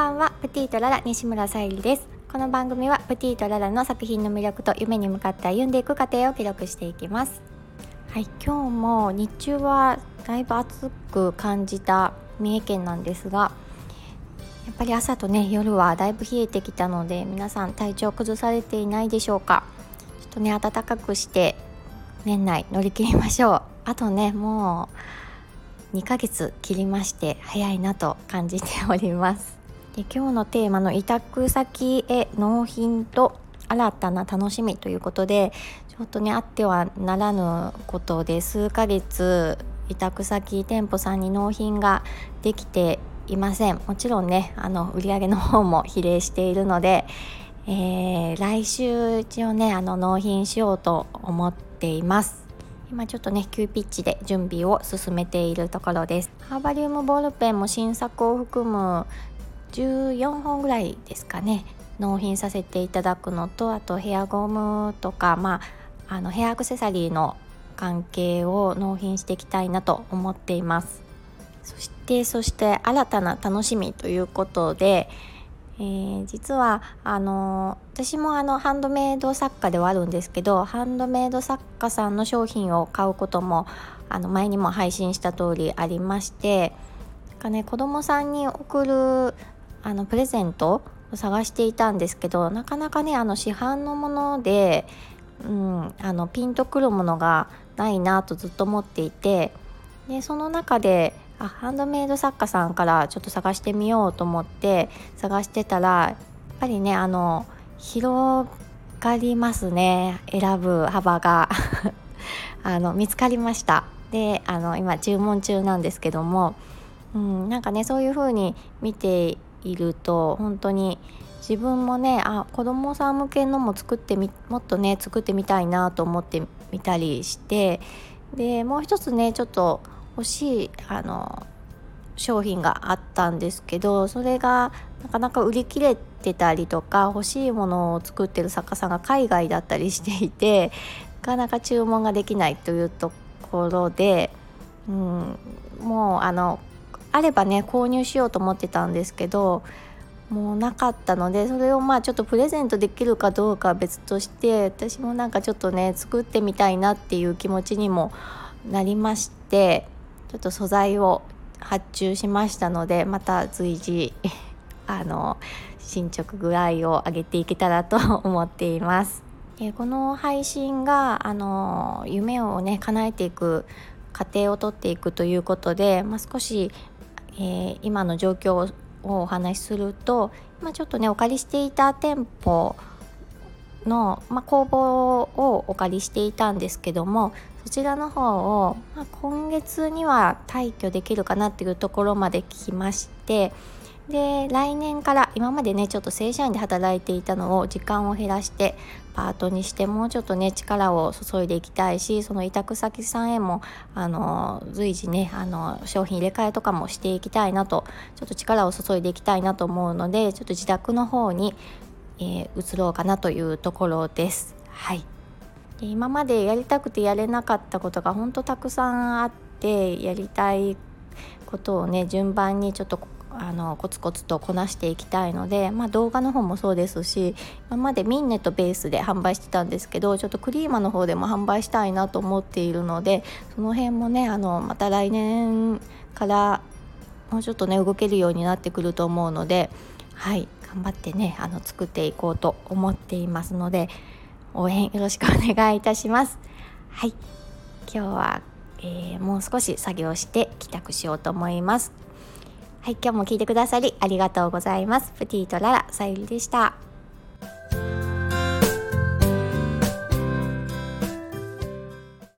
ばんはプティとララ西村さゆりです。この番組はプティとララの作品の魅力と夢に向かって歩んでいく過程を記録していきます。はい今日も日中はだいぶ暑く感じた三重県なんですがやっぱり朝とね夜はだいぶ冷えてきたので皆さん体調崩されていないでしょうか。ちょっとね暖かくして年内乗り切りましょう。あとねもう2ヶ月切りまして早いなと感じております。で今日のテーマの委託先へ納品と新たな楽しみということでちょっとねあってはならぬことで数ヶ月委託先店舗さんに納品ができていません。もちろんねあの売り上げの方も比例しているので、えー、来週一応ねあの納品しようと思っています。今ちょっとね急ピッチで準備を進めているところです。ハーバリウムボールペンも新作を含む14本ぐらいですかね納品させていただくのとあとヘアゴムとか、まあ、あのヘアアクセサリーの関係を納品していきたいなと思っています。そしてそして新たな楽しみということで、えー、実はあの私もあのハンドメイド作家ではあるんですけどハンドメイド作家さんの商品を買うこともあの前にも配信した通りありましてか、ね、子供さんに送るあのプレゼントを探していたんですけどなかなかねあの市販のもので、うん、あのピンとくるものがないなとずっと思っていてでその中であハンドメイド作家さんからちょっと探してみようと思って探してたらやっぱりねあの広がりますね選ぶ幅が。あの見つかりました。であの今注文中なんですけども、うん、なんかねそういう風に見ていると本当に自分もねあ子供さん向けのも作ってみもっとね作ってみたいなと思ってみたりしてでもう一つねちょっと欲しいあの商品があったんですけどそれがなかなか売り切れてたりとか欲しいものを作ってる作家さんが海外だったりしていてなかなか注文ができないというところで、うん、もうあのあればね購入しようと思ってたんですけどもうなかったのでそれをまあちょっとプレゼントできるかどうかは別として私もなんかちょっとね作ってみたいなっていう気持ちにもなりましてちょっと素材を発注しましたのでまた随時 あの進捗具合を上げていけたらと思っています。でこの配信があの夢をね叶えていく過程をとっていくということで、まあ、少しえー、今の状況をお話しすると今ちょっとねお借りしていた店舗の、まあ、工房をお借りしていたんですけどもそちらの方を、まあ、今月には退去できるかなっていうところまで来ましてで来年から今までねちょっと正社員で働いていたのを時間を減らしてパートにしてもうちょっとね力を注いでいきたいしその委託先さんへもあの随時ねあの商品入れ替えとかもしていきたいなとちょっと力を注いでいきたいなと思うのでちょっと自宅の方に、えー、移ろうかなというところです。はいで今までやりたくてやれなかったことが本当たくさんあってやりたいことをね順番にちょっとあのコツコツとこなしていきたいので、まあ、動画の方もそうですし今までミンネとベースで販売してたんですけどちょっとクリーマの方でも販売したいなと思っているのでその辺もねあのまた来年からもうちょっとね動けるようになってくると思うのではい頑張ってねあの作っていこうと思っていますので応援よろしくお願いいたします。はい今日は、えー、もう少し作業して帰宅しようと思います。はい、今日も聞いてくださりありがとうございます。プティとララ、さゆりでした。